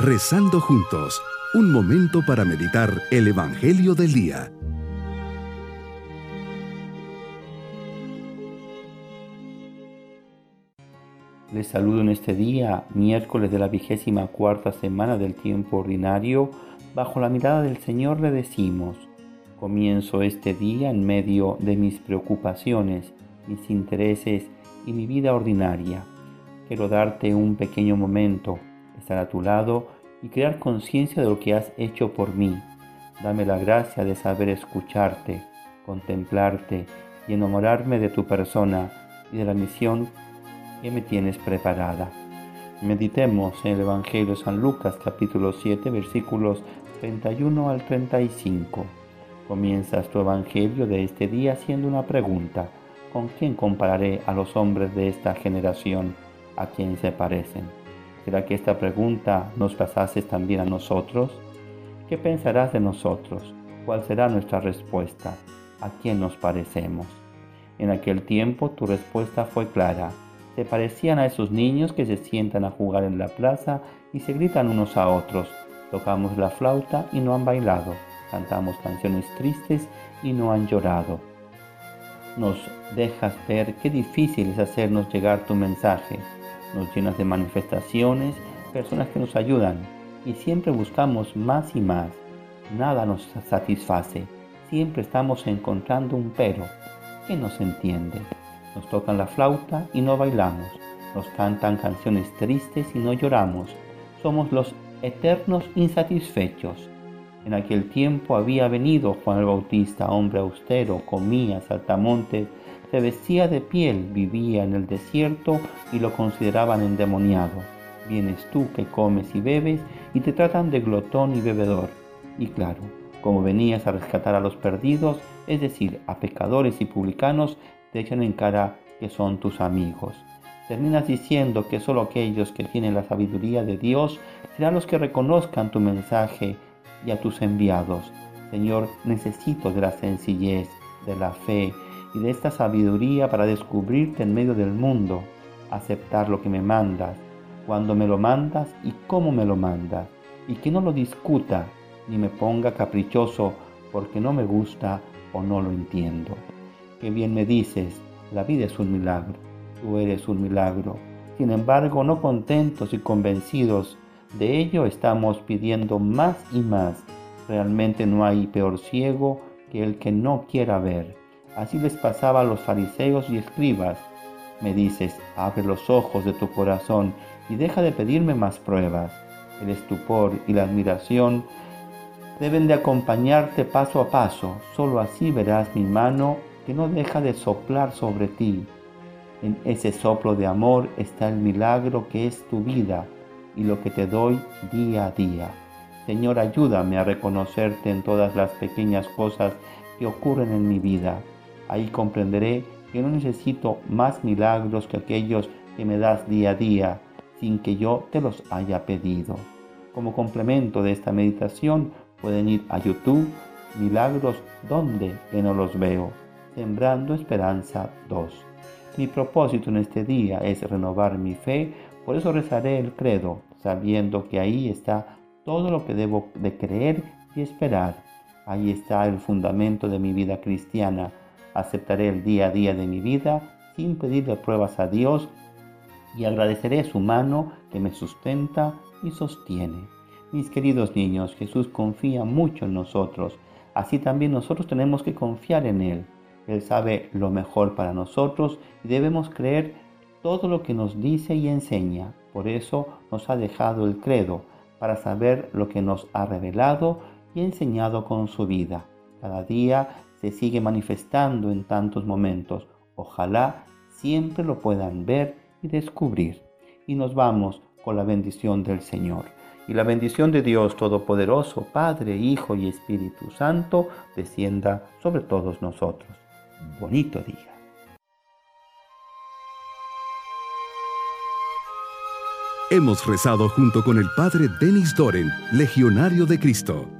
Rezando juntos, un momento para meditar el Evangelio del Día. Les saludo en este día, miércoles de la vigésima cuarta semana del tiempo ordinario. Bajo la mirada del Señor le decimos, comienzo este día en medio de mis preocupaciones, mis intereses y mi vida ordinaria. Quiero darte un pequeño momento, estar a tu lado y crear conciencia de lo que has hecho por mí. Dame la gracia de saber escucharte, contemplarte y enamorarme de tu persona y de la misión que me tienes preparada. Meditemos en el Evangelio de San Lucas capítulo 7 versículos 31 al 35. Comienzas tu Evangelio de este día haciendo una pregunta. ¿Con quién compararé a los hombres de esta generación? ¿A quién se parecen? ¿Será que esta pregunta nos pasase también a nosotros? ¿Qué pensarás de nosotros? ¿Cuál será nuestra respuesta? ¿A quién nos parecemos? En aquel tiempo tu respuesta fue clara se parecían a esos niños que se sientan a jugar en la plaza y se gritan unos a otros. Tocamos la flauta y no han bailado. Cantamos canciones tristes y no han llorado. Nos dejas ver qué difícil es hacernos llegar tu mensaje. Nos llenas de manifestaciones, personas que nos ayudan y siempre buscamos más y más. Nada nos satisface. Siempre estamos encontrando un pero. que nos entiende? Nos tocan la flauta y no bailamos. Nos cantan canciones tristes y no lloramos. Somos los eternos insatisfechos. En aquel tiempo había venido Juan el Bautista, hombre austero, comía saltamontes, se vestía de piel, vivía en el desierto y lo consideraban endemoniado. Vienes tú que comes y bebes y te tratan de glotón y bebedor. Y claro, como venías a rescatar a los perdidos, es decir, a pecadores y publicanos, te echan en cara que son tus amigos. Terminas diciendo que solo aquellos que tienen la sabiduría de Dios serán los que reconozcan tu mensaje y a tus enviados. Señor, necesito de la sencillez, de la fe y de esta sabiduría para descubrirte en medio del mundo, aceptar lo que me mandas, cuando me lo mandas y cómo me lo mandas, y que no lo discuta ni me ponga caprichoso porque no me gusta o no lo entiendo. Qué bien me dices, la vida es un milagro, tú eres un milagro. Sin embargo, no contentos y convencidos de ello, estamos pidiendo más y más. Realmente no hay peor ciego que el que no quiera ver. Así les pasaba a los fariseos y escribas. Me dices, abre los ojos de tu corazón y deja de pedirme más pruebas. El estupor y la admiración deben de acompañarte paso a paso. Solo así verás mi mano que no deja de soplar sobre ti. En ese soplo de amor está el milagro que es tu vida y lo que te doy día a día. Señor, ayúdame a reconocerte en todas las pequeñas cosas que ocurren en mi vida. Ahí comprenderé que no necesito más milagros que aquellos que me das día a día, sin que yo te los haya pedido. Como complemento de esta meditación pueden ir a YouTube, milagros donde que no los veo Sembrando Esperanza 2. Mi propósito en este día es renovar mi fe, por eso rezaré el credo, sabiendo que ahí está todo lo que debo de creer y esperar. Ahí está el fundamento de mi vida cristiana. Aceptaré el día a día de mi vida sin pedirle pruebas a Dios y agradeceré su mano que me sustenta y sostiene. Mis queridos niños, Jesús confía mucho en nosotros, así también nosotros tenemos que confiar en Él. Él sabe lo mejor para nosotros y debemos creer todo lo que nos dice y enseña. Por eso nos ha dejado el credo, para saber lo que nos ha revelado y enseñado con su vida. Cada día se sigue manifestando en tantos momentos. Ojalá siempre lo puedan ver y descubrir. Y nos vamos con la bendición del Señor. Y la bendición de Dios Todopoderoso, Padre, Hijo y Espíritu Santo, descienda sobre todos nosotros bonito día. Hemos rezado junto con el Padre Denis Doren, Legionario de Cristo.